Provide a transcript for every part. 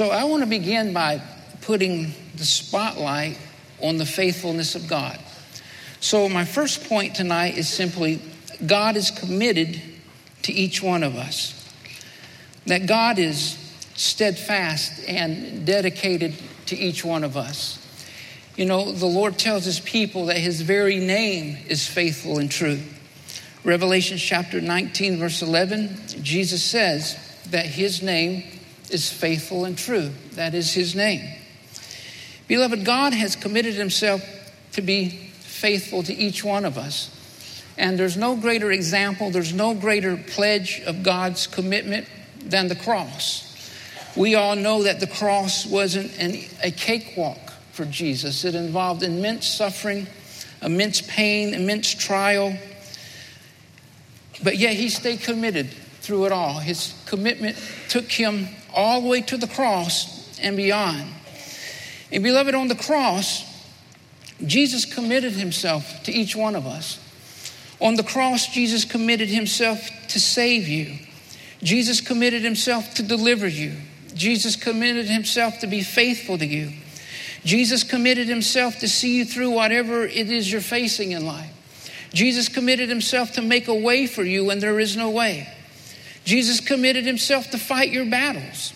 So I want to begin by putting the spotlight on the faithfulness of God. So, my first point tonight is simply God is committed to each one of us. That God is steadfast and dedicated to each one of us. You know, the Lord tells his people that his very name is faithful and true. Revelation chapter 19, verse 11, Jesus says that his name is faithful and true. That is his name. Beloved, God has committed himself to be faithful to each one of us. And there's no greater example, there's no greater pledge of God's commitment than the cross. We all know that the cross wasn't an, a cakewalk for Jesus, it involved immense suffering, immense pain, immense trial. But yet he stayed committed through it all. His commitment took him all the way to the cross and beyond. And beloved, on the cross, Jesus committed himself to each one of us. On the cross, Jesus committed himself to save you. Jesus committed himself to deliver you. Jesus committed himself to be faithful to you. Jesus committed himself to see you through whatever it is you're facing in life. Jesus committed himself to make a way for you when there is no way. Jesus committed himself to fight your battles.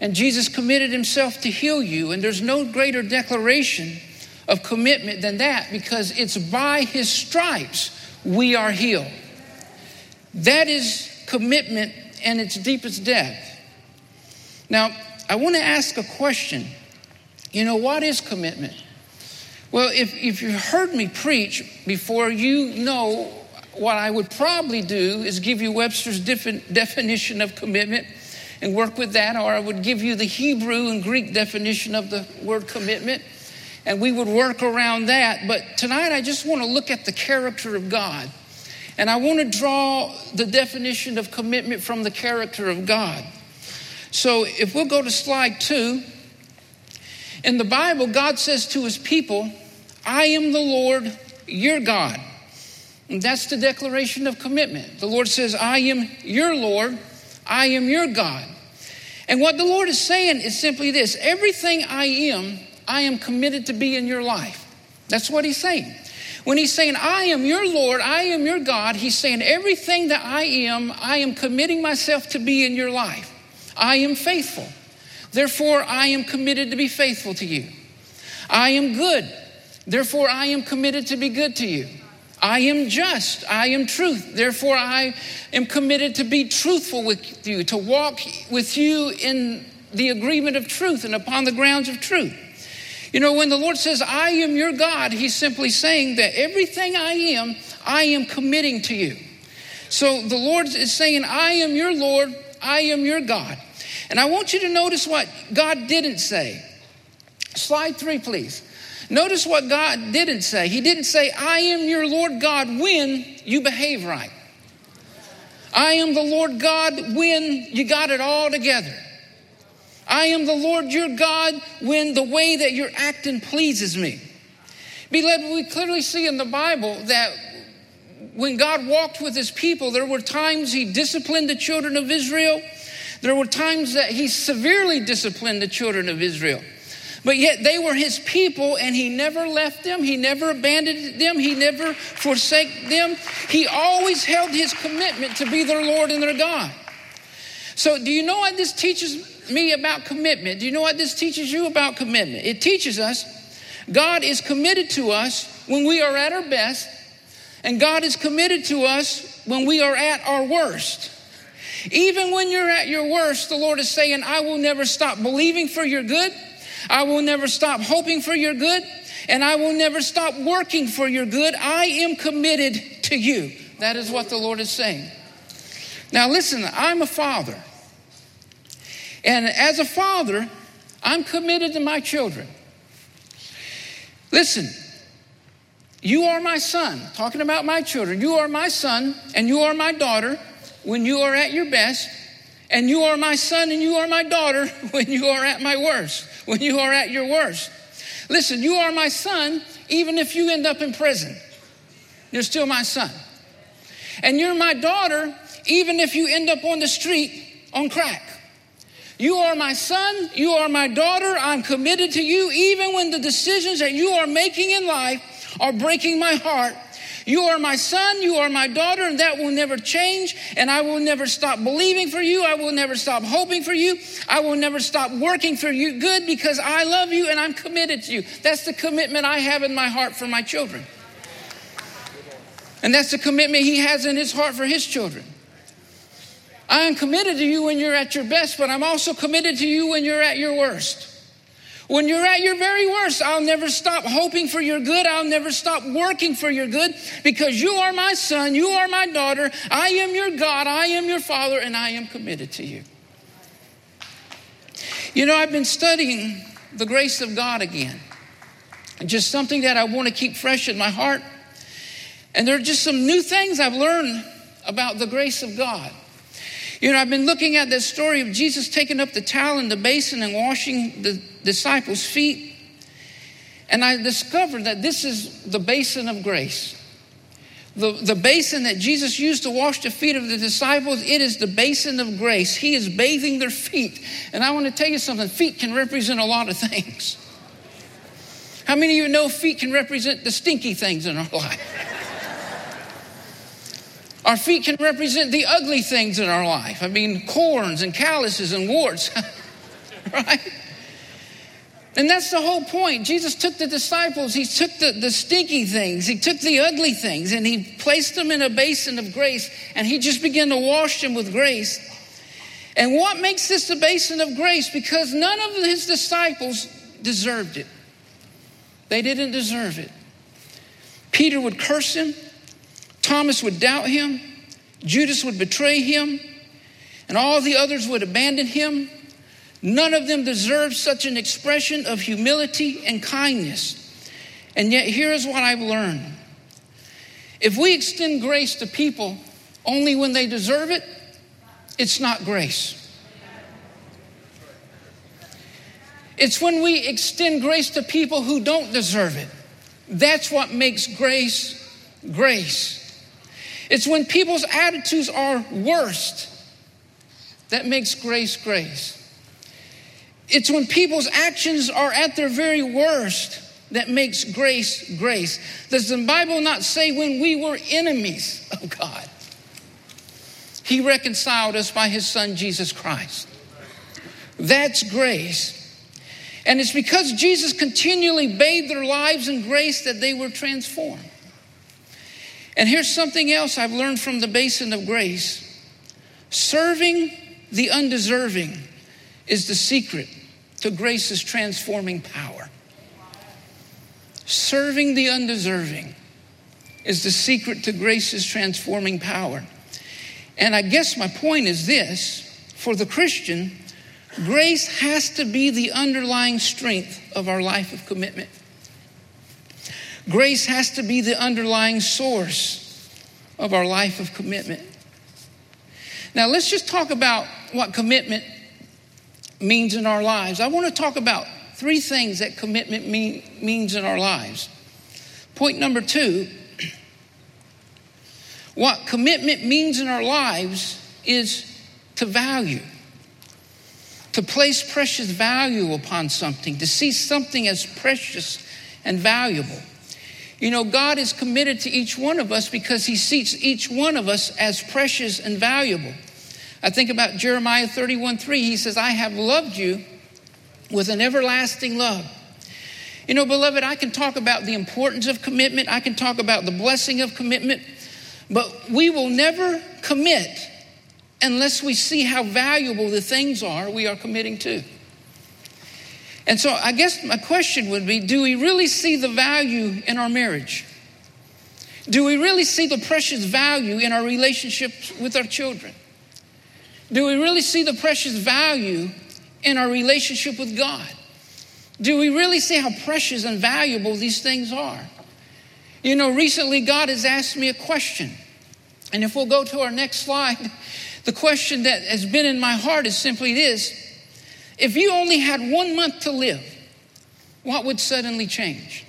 And Jesus committed himself to heal you. And there's no greater declaration of commitment than that because it's by his stripes we are healed. That is commitment and its deepest depth. Now, I want to ask a question. You know, what is commitment? Well, if, if you've heard me preach before, you know what I would probably do is give you Webster's definition of commitment and work with that, or I would give you the Hebrew and Greek definition of the word commitment, and we would work around that. But tonight, I just want to look at the character of God. And I want to draw the definition of commitment from the character of God. So if we'll go to slide two, in the Bible, God says to his people, I am the Lord your God. And that's the declaration of commitment. The Lord says, I am your Lord, I am your God. And what the Lord is saying is simply this everything I am, I am committed to be in your life. That's what he's saying. When he's saying, I am your Lord, I am your God, he's saying, everything that I am, I am committing myself to be in your life. I am faithful. Therefore, I am committed to be faithful to you. I am good. Therefore, I am committed to be good to you. I am just. I am truth. Therefore, I am committed to be truthful with you, to walk with you in the agreement of truth and upon the grounds of truth. You know, when the Lord says, I am your God, He's simply saying that everything I am, I am committing to you. So the Lord is saying, I am your Lord, I am your God. And I want you to notice what God didn't say. Slide three, please. Notice what God didn't say. He didn't say, I am your Lord God when you behave right. I am the Lord God when you got it all together. I am the Lord your God when the way that you're acting pleases me. Beloved, we clearly see in the Bible that when God walked with his people, there were times he disciplined the children of Israel. There were times that he severely disciplined the children of Israel. But yet they were his people and he never left them. He never abandoned them. He never forsake them. He always held his commitment to be their Lord and their God. So do you know what this teaches me about commitment? Do you know what this teaches you about commitment? It teaches us God is committed to us when we are at our best, and God is committed to us when we are at our worst. Even when you're at your worst, the Lord is saying, I will never stop believing for your good. I will never stop hoping for your good, and I will never stop working for your good. I am committed to you. That is what the Lord is saying. Now, listen, I'm a father. And as a father, I'm committed to my children. Listen, you are my son, talking about my children. You are my son and you are my daughter when you are at your best, and you are my son and you are my daughter when you are at my worst when you are at your worst. Listen, you are my son, even if you end up in prison. You're still my son. And you're my daughter, even if you end up on the street on crack. You are my son. You are my daughter. I'm committed to you, even when the decisions that you are making in life are breaking my heart. You are my son, you are my daughter, and that will never change. And I will never stop believing for you. I will never stop hoping for you. I will never stop working for you good because I love you and I'm committed to you. That's the commitment I have in my heart for my children. And that's the commitment he has in his heart for his children. I am committed to you when you're at your best, but I'm also committed to you when you're at your worst. When you're at your very worst, I'll never stop hoping for your good. I'll never stop working for your good because you are my son. You are my daughter. I am your God. I am your father, and I am committed to you. You know, I've been studying the grace of God again. Just something that I want to keep fresh in my heart. And there are just some new things I've learned about the grace of God. You know, I've been looking at this story of Jesus taking up the towel in the basin and washing the disciples' feet. And I discovered that this is the basin of grace. The, the basin that Jesus used to wash the feet of the disciples, it is the basin of grace. He is bathing their feet. And I want to tell you something feet can represent a lot of things. How many of you know feet can represent the stinky things in our life? Our feet can represent the ugly things in our life. I mean, corns and calluses and warts, right? And that's the whole point. Jesus took the disciples, he took the, the stinky things, he took the ugly things, and he placed them in a basin of grace, and he just began to wash them with grace. And what makes this a basin of grace? Because none of his disciples deserved it. They didn't deserve it. Peter would curse him, Thomas would doubt him, Judas would betray him, and all the others would abandon him. None of them deserved such an expression of humility and kindness. And yet, here is what I've learned if we extend grace to people only when they deserve it, it's not grace. It's when we extend grace to people who don't deserve it. That's what makes grace grace. It's when people's attitudes are worst that makes grace grace. It's when people's actions are at their very worst that makes grace grace. Does the Bible not say when we were enemies of God, He reconciled us by His Son Jesus Christ? That's grace. And it's because Jesus continually bathed their lives in grace that they were transformed. And here's something else I've learned from the basin of grace serving the undeserving is the secret to grace's transforming power. Serving the undeserving is the secret to grace's transforming power. And I guess my point is this for the Christian, grace has to be the underlying strength of our life of commitment. Grace has to be the underlying source of our life of commitment. Now, let's just talk about what commitment means in our lives. I want to talk about three things that commitment mean, means in our lives. Point number two what commitment means in our lives is to value, to place precious value upon something, to see something as precious and valuable. You know, God is committed to each one of us because He sees each one of us as precious and valuable. I think about Jeremiah 31 3. He says, I have loved you with an everlasting love. You know, beloved, I can talk about the importance of commitment, I can talk about the blessing of commitment, but we will never commit unless we see how valuable the things are we are committing to. And so I guess my question would be do we really see the value in our marriage? Do we really see the precious value in our relationships with our children? Do we really see the precious value in our relationship with God? Do we really see how precious and valuable these things are? You know, recently God has asked me a question. And if we'll go to our next slide, the question that has been in my heart is simply this if you only had one month to live, what would suddenly change?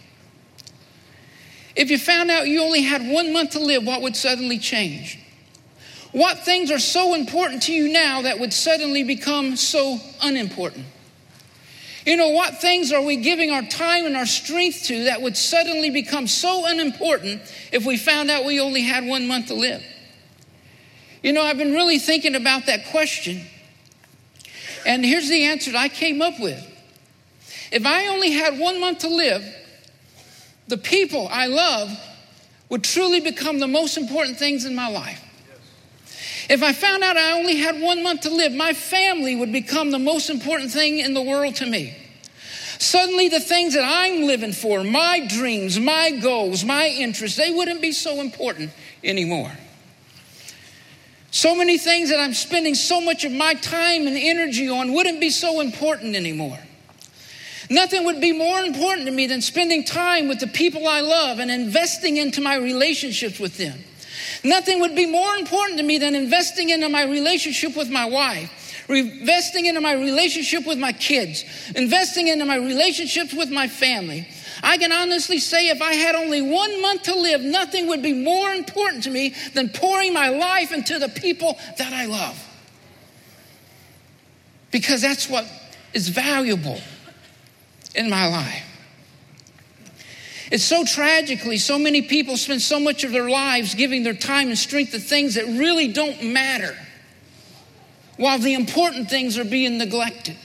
If you found out you only had one month to live, what would suddenly change? What things are so important to you now that would suddenly become so unimportant? You know, what things are we giving our time and our strength to that would suddenly become so unimportant if we found out we only had one month to live? You know, I've been really thinking about that question. And here's the answer I came up with. If I only had one month to live, the people I love would truly become the most important things in my life. If I found out I only had one month to live, my family would become the most important thing in the world to me. Suddenly, the things that I'm living for, my dreams, my goals, my interests, they wouldn't be so important anymore. So many things that I'm spending so much of my time and energy on wouldn't be so important anymore. Nothing would be more important to me than spending time with the people I love and investing into my relationships with them. Nothing would be more important to me than investing into my relationship with my wife, investing into my relationship with my kids, investing into my relationships with my family. I can honestly say if I had only one month to live, nothing would be more important to me than pouring my life into the people that I love. Because that's what is valuable in my life. It's so tragically, so many people spend so much of their lives giving their time and strength to things that really don't matter, while the important things are being neglected.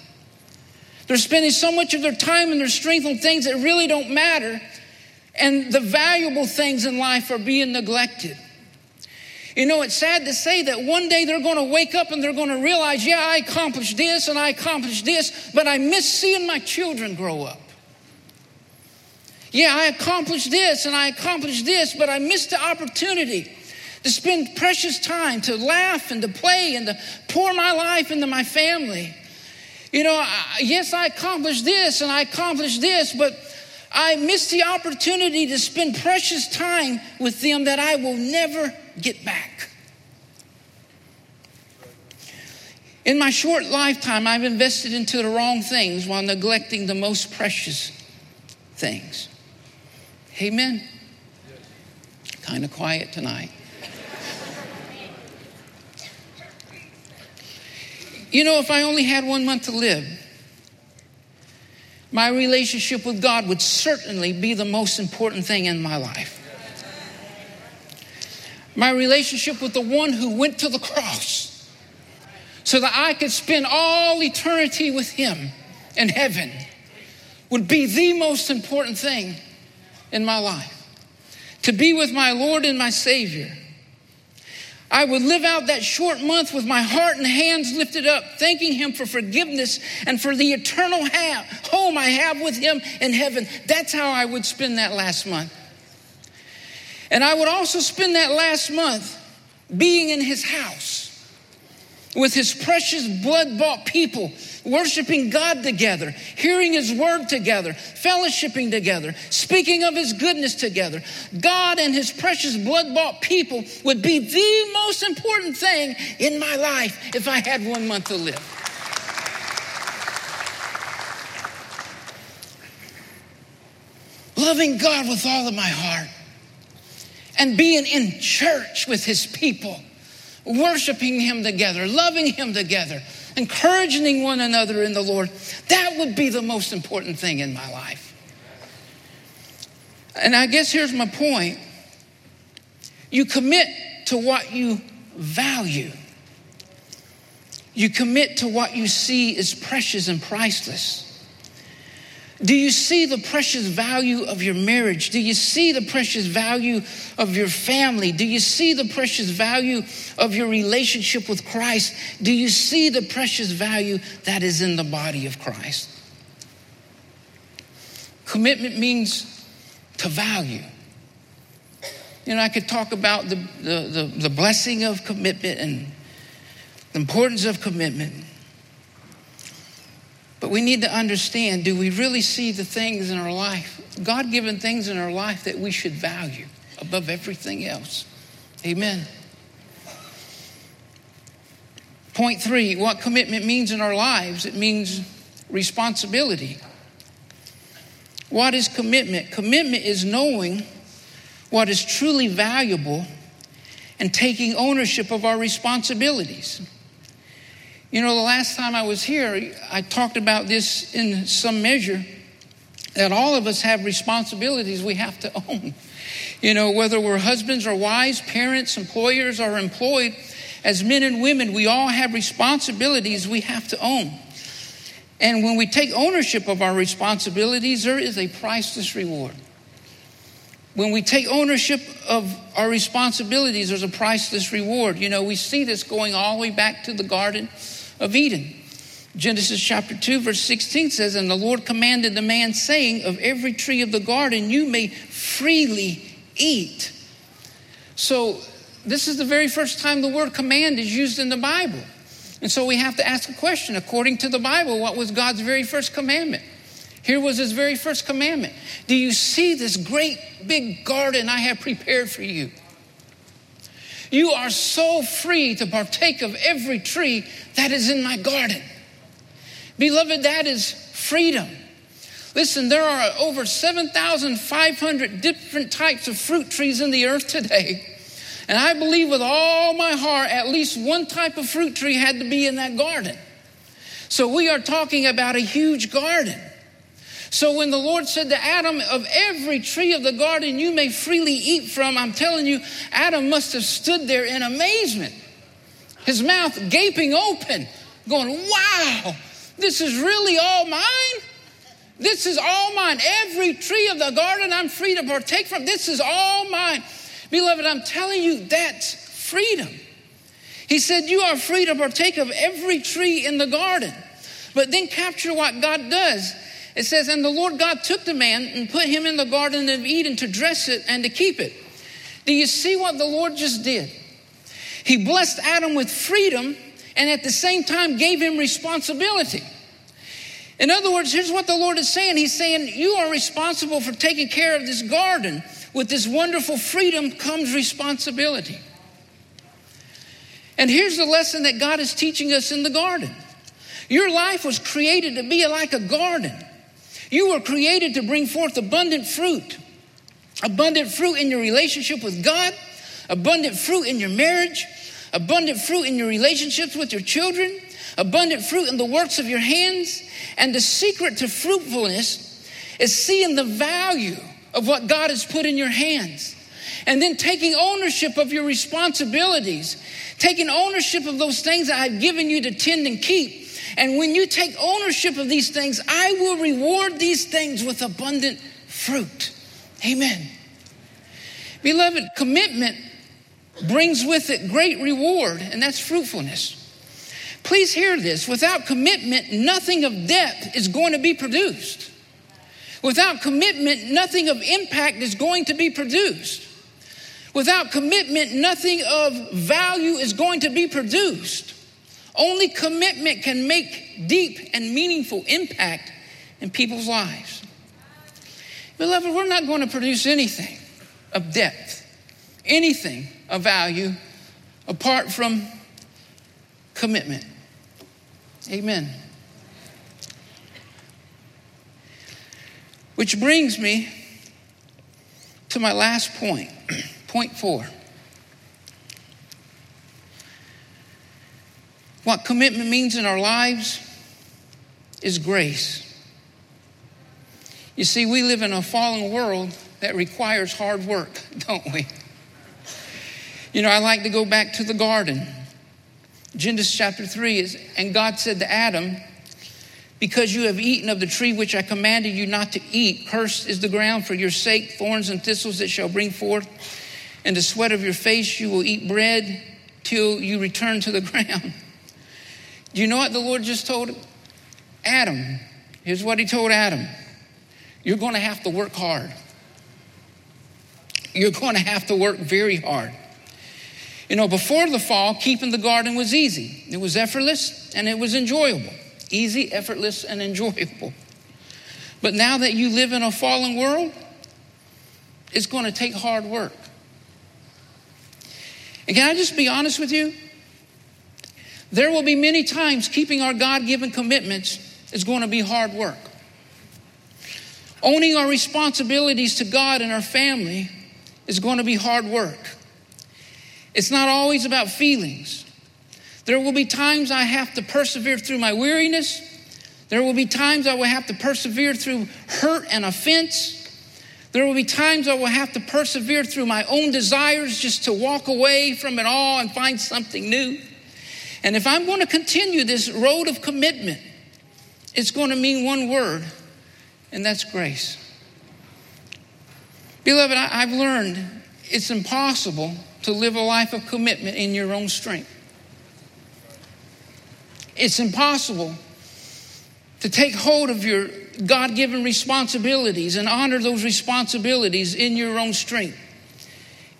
They're spending so much of their time and their strength on things that really don't matter, and the valuable things in life are being neglected. You know, it's sad to say that one day they're going to wake up and they're going to realize, yeah, I accomplished this and I accomplished this, but I miss seeing my children grow up. Yeah, I accomplished this and I accomplished this, but I missed the opportunity to spend precious time to laugh and to play and to pour my life into my family. You know, yes, I accomplished this and I accomplished this, but I missed the opportunity to spend precious time with them that I will never get back. In my short lifetime, I've invested into the wrong things while neglecting the most precious things. Amen. Kind of quiet tonight. You know, if I only had one month to live, my relationship with God would certainly be the most important thing in my life. My relationship with the one who went to the cross so that I could spend all eternity with him in heaven would be the most important thing in my life. To be with my Lord and my Savior. I would live out that short month with my heart and hands lifted up, thanking Him for forgiveness and for the eternal home I have with Him in heaven. That's how I would spend that last month. And I would also spend that last month being in His house with His precious blood bought people worshiping God together, hearing His word together, fellowshipping together, speaking of His goodness together. God and His precious blood bought people would be the most important thing in my life if I had one month to live. Loving God with all of my heart and being in church with His people worshiping Him together, loving Him together, encouraging one another in the Lord. That would be the most important thing in my life. And I guess here's my point you commit to what you value, you commit to what you see as precious and priceless. Do you see the precious value of your marriage? Do you see the precious value of your family? Do you see the precious value of your relationship with Christ? Do you see the precious value that is in the body of Christ? Commitment means to value. You know, I could talk about the, the, the, the blessing of commitment and the importance of commitment. But we need to understand do we really see the things in our life, God given things in our life that we should value above everything else? Amen. Point three what commitment means in our lives it means responsibility. What is commitment? Commitment is knowing what is truly valuable and taking ownership of our responsibilities. You know, the last time I was here, I talked about this in some measure that all of us have responsibilities we have to own. You know, whether we're husbands or wives, parents, employers, or employed, as men and women, we all have responsibilities we have to own. And when we take ownership of our responsibilities, there is a priceless reward. When we take ownership of our responsibilities, there's a priceless reward. You know, we see this going all the way back to the Garden of Eden. Genesis chapter 2, verse 16 says, And the Lord commanded the man, saying, Of every tree of the garden you may freely eat. So this is the very first time the word command is used in the Bible. And so we have to ask a question according to the Bible, what was God's very first commandment? Here was his very first commandment. Do you see this great big garden I have prepared for you? You are so free to partake of every tree that is in my garden. Beloved, that is freedom. Listen, there are over 7,500 different types of fruit trees in the earth today. And I believe with all my heart, at least one type of fruit tree had to be in that garden. So we are talking about a huge garden. So when the Lord said to Adam, Of every tree of the garden you may freely eat from, I'm telling you, Adam must have stood there in amazement, his mouth gaping open, going, Wow, this is really all mine? This is all mine. Every tree of the garden I'm free to partake from. This is all mine. Beloved, I'm telling you, that's freedom. He said, You are free to partake of every tree in the garden. But then capture what God does. It says, And the Lord God took the man and put him in the garden of Eden to dress it and to keep it. Do you see what the Lord just did? He blessed Adam with freedom and at the same time gave him responsibility. In other words, here's what the Lord is saying He's saying, You are responsible for taking care of this garden. With this wonderful freedom comes responsibility. And here's the lesson that God is teaching us in the garden your life was created to be like a garden. You were created to bring forth abundant fruit, abundant fruit in your relationship with God, abundant fruit in your marriage, abundant fruit in your relationships with your children, abundant fruit in the works of your hands. And the secret to fruitfulness is seeing the value of what God has put in your hands. And then taking ownership of your responsibilities, taking ownership of those things that I have given you to tend and keep. And when you take ownership of these things, I will reward these things with abundant fruit. Amen. Beloved, commitment brings with it great reward, and that's fruitfulness. Please hear this without commitment, nothing of depth is going to be produced. Without commitment, nothing of impact is going to be produced. Without commitment, nothing of value is going to be produced. Only commitment can make deep and meaningful impact in people's lives. Beloved, we're not going to produce anything of depth, anything of value apart from commitment. Amen. Which brings me to my last point, point four. What commitment means in our lives is grace. You see, we live in a fallen world that requires hard work, don't we? You know, I like to go back to the garden. Genesis chapter 3 is, and God said to Adam, Because you have eaten of the tree which I commanded you not to eat, cursed is the ground for your sake, thorns and thistles it shall bring forth. And the sweat of your face you will eat bread till you return to the ground. Do you know what the Lord just told Adam? Here's what he told Adam You're going to have to work hard. You're going to have to work very hard. You know, before the fall, keeping the garden was easy. It was effortless and it was enjoyable. Easy, effortless, and enjoyable. But now that you live in a fallen world, it's going to take hard work. And can I just be honest with you? There will be many times keeping our God given commitments is going to be hard work. Owning our responsibilities to God and our family is going to be hard work. It's not always about feelings. There will be times I have to persevere through my weariness. There will be times I will have to persevere through hurt and offense. There will be times I will have to persevere through my own desires just to walk away from it all and find something new. And if I'm going to continue this road of commitment, it's going to mean one word, and that's grace. Beloved, I, have learned it's impossible to live a life of commitment in your own strength. It's impossible to take hold of your God given responsibilities and honor those responsibilities in your own strength.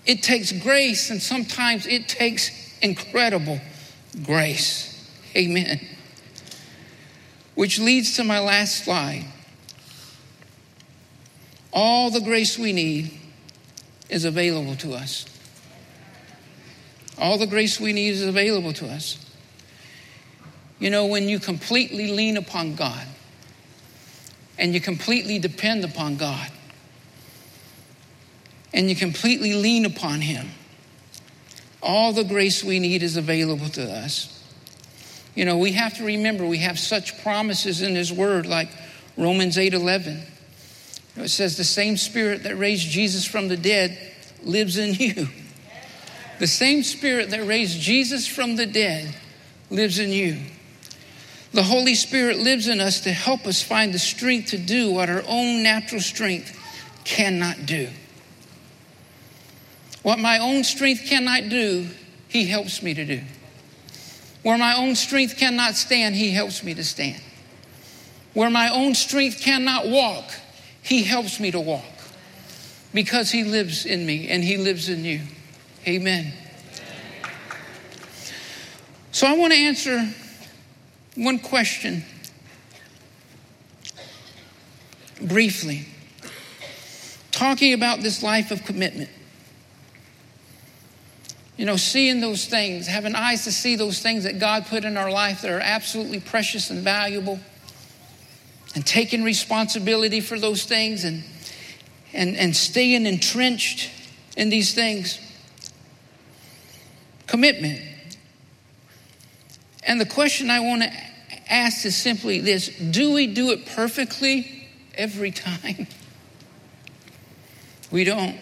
It takes grace, and sometimes it takes incredible grace. Amen. Which leads to my last slide. All the grace we need is available to us. All the grace we need is available to us. You know, when you completely lean upon God and you completely depend upon God and you completely lean upon Him, all the grace we need is available to us. You know, we have to remember we have such promises in His Word, like Romans 8 11. It says, The same Spirit that raised Jesus from the dead lives in you. The same Spirit that raised Jesus from the dead lives in you. The Holy Spirit lives in us to help us find the strength to do what our own natural strength cannot do. What my own strength cannot do, He helps me to do. Where my own strength cannot stand, He helps me to stand. Where my own strength cannot walk, he helps me to walk because He lives in me and He lives in you. Amen. So I want to answer one question briefly, talking about this life of commitment. You know, seeing those things, having eyes to see those things that God put in our life that are absolutely precious and valuable and taking responsibility for those things and, and, and staying entrenched in these things. Commitment. And the question I want to ask is simply this Do we do it perfectly every time? We don't.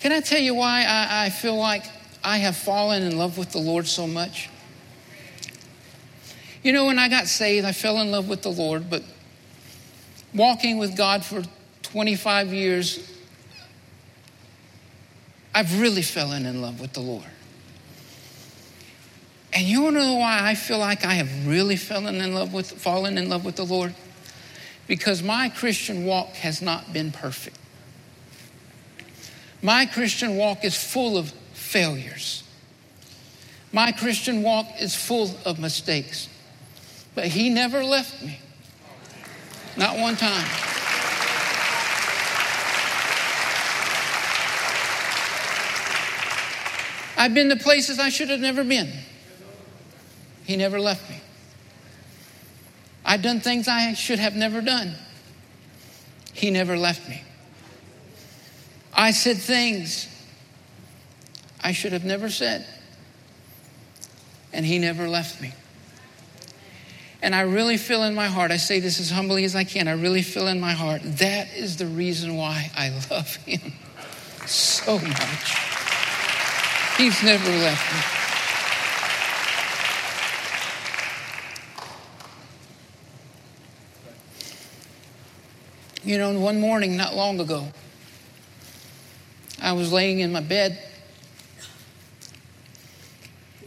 Can I tell you why I, I feel like I have fallen in love with the Lord so much. You know, when I got saved, I fell in love with the Lord, but walking with God for 25 years, I've really fallen in love with the Lord. And you want to know why I feel like I have really fallen in love with fallen in love with the Lord? Because my Christian walk has not been perfect. My Christian walk is full of failures. My Christian walk is full of mistakes, but He never left me. Not one time. I've been to places I should have never been. He never left me. I've done things I should have never done. He never left me. I said things I should have never said. And he never left me. And I really feel in my heart, I say this as humbly as I can, I really feel in my heart that is the reason why I love him so much. He's never left me. You know, one morning not long ago, I was laying in my bed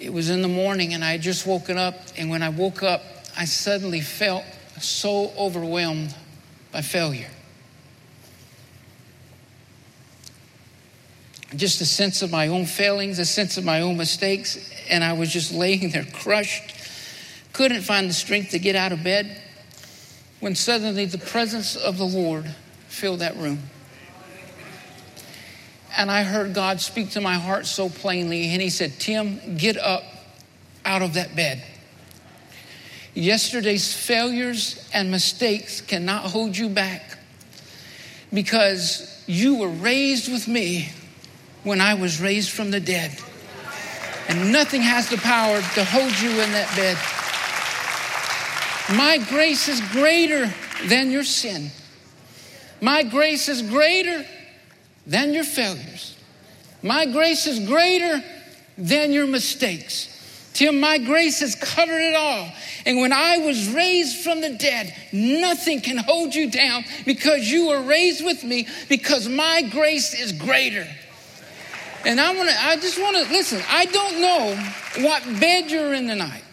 it was in the morning and I had just woken up. And when I woke up, I suddenly felt so overwhelmed by failure. Just a sense of my own failings, a sense of my own mistakes. And I was just laying there crushed. Couldn't find the strength to get out of bed when suddenly the presence of the Lord filled that room. And I heard God speak to my heart so plainly, and He said, Tim, get up out of that bed. Yesterday's failures and mistakes cannot hold you back because you were raised with me when I was raised from the dead. And nothing has the power to hold you in that bed. My grace is greater than your sin. My grace is greater than your failures. My grace is greater than your mistakes. Tim, my grace has covered it all. And when I was raised from the dead, nothing can hold you down because you were raised with me because my grace is greater. And I want to I just want to listen, I don't know what bed you're in tonight.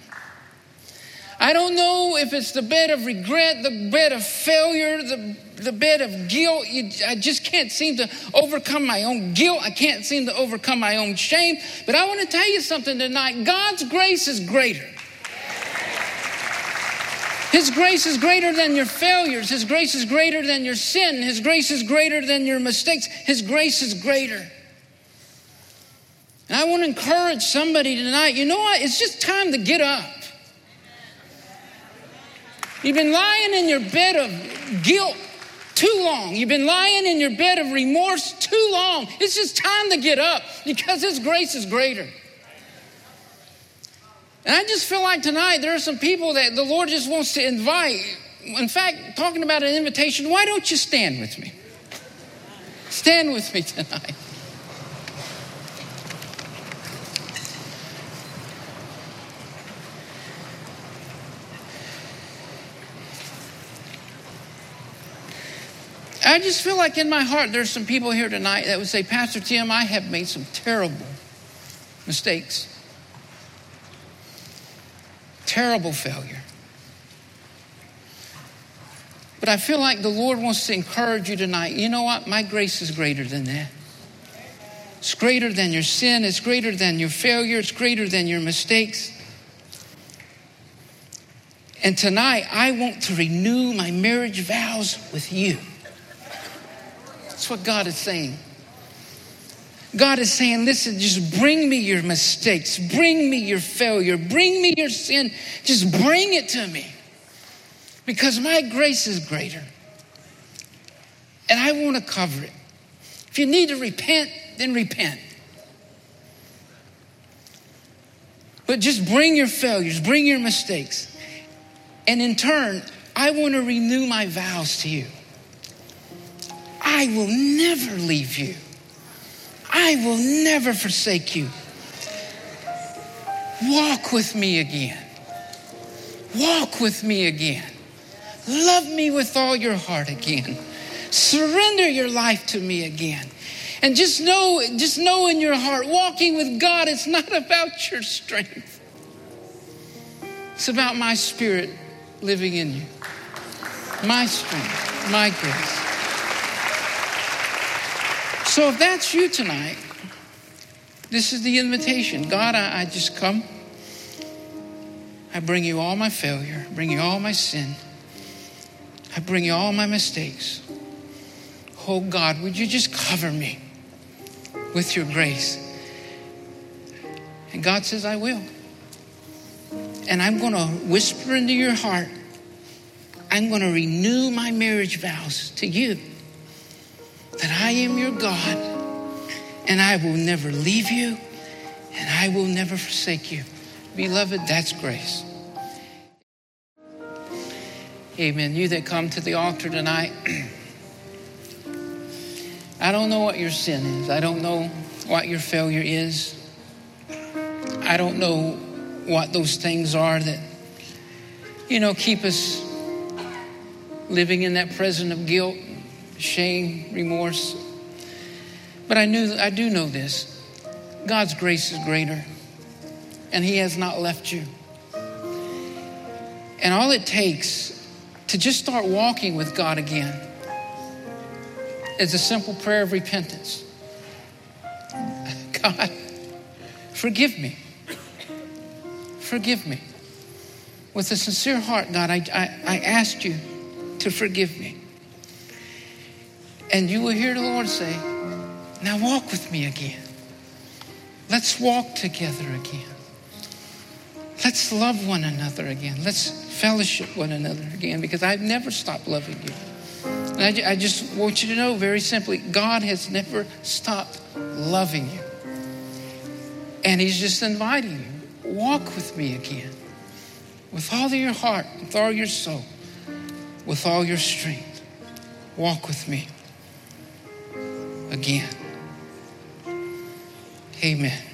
I don't know if it's the bed of regret, the bed of failure, the, the bed of guilt. You, I just can't seem to overcome my own guilt. I can't seem to overcome my own shame. But I want to tell you something tonight God's grace is greater. His grace is greater than your failures. His grace is greater than your sin. His grace is greater than your mistakes. His grace is greater. And I want to encourage somebody tonight you know what? It's just time to get up. You've been lying in your bed of guilt too long. You've been lying in your bed of remorse too long. It's just time to get up because His grace is greater. And I just feel like tonight there are some people that the Lord just wants to invite. In fact, talking about an invitation, why don't you stand with me? Stand with me tonight. I just feel like in my heart there's some people here tonight that would say, Pastor Tim, I have made some terrible mistakes, terrible failure. But I feel like the Lord wants to encourage you tonight. You know what? My grace is greater than that. It's greater than your sin, it's greater than your failure, it's greater than your mistakes. And tonight, I want to renew my marriage vows with you. That's what God is saying. God is saying, listen, just bring me your mistakes, bring me your failure, bring me your sin, just bring it to me because my grace is greater. And I want to cover it. If you need to repent, then repent. But just bring your failures, bring your mistakes. And in turn, I want to renew my vows to you. I will never leave you. I will never forsake you. Walk with me again. Walk with me again. Love me with all your heart again. Surrender your life to me again. And just know, just know in your heart, walking with God, it's not about your strength. It's about my spirit living in you. My strength, my grace. So if that's you tonight, this is the invitation. God, I, I just come. I bring you all my failure, I bring you all my sin. I bring you all my mistakes. Oh God, would you just cover me with your grace? And God says, I will. And I'm going to whisper into your heart, I'm going to renew my marriage vows to you that I am your God and I will never leave you and I will never forsake you. Beloved, that's grace. Amen. You that come to the altar tonight, I don't know what your sin is. I don't know what your failure is. I don't know what those things are that, you know, keep us living in that prison of guilt shame, remorse. But I knew I do know this. God's grace is greater, and He has not left you. And all it takes to just start walking with God again is a simple prayer of repentance. God, forgive me. Forgive me. With a sincere heart, God, I, I, I asked you to forgive me. And you will hear the Lord say, Now walk with me again. Let's walk together again. Let's love one another again. Let's fellowship one another again because I've never stopped loving you. And I, I just want you to know very simply God has never stopped loving you. And He's just inviting you walk with me again with all of your heart, with all your soul, with all your strength. Walk with me again. Amen.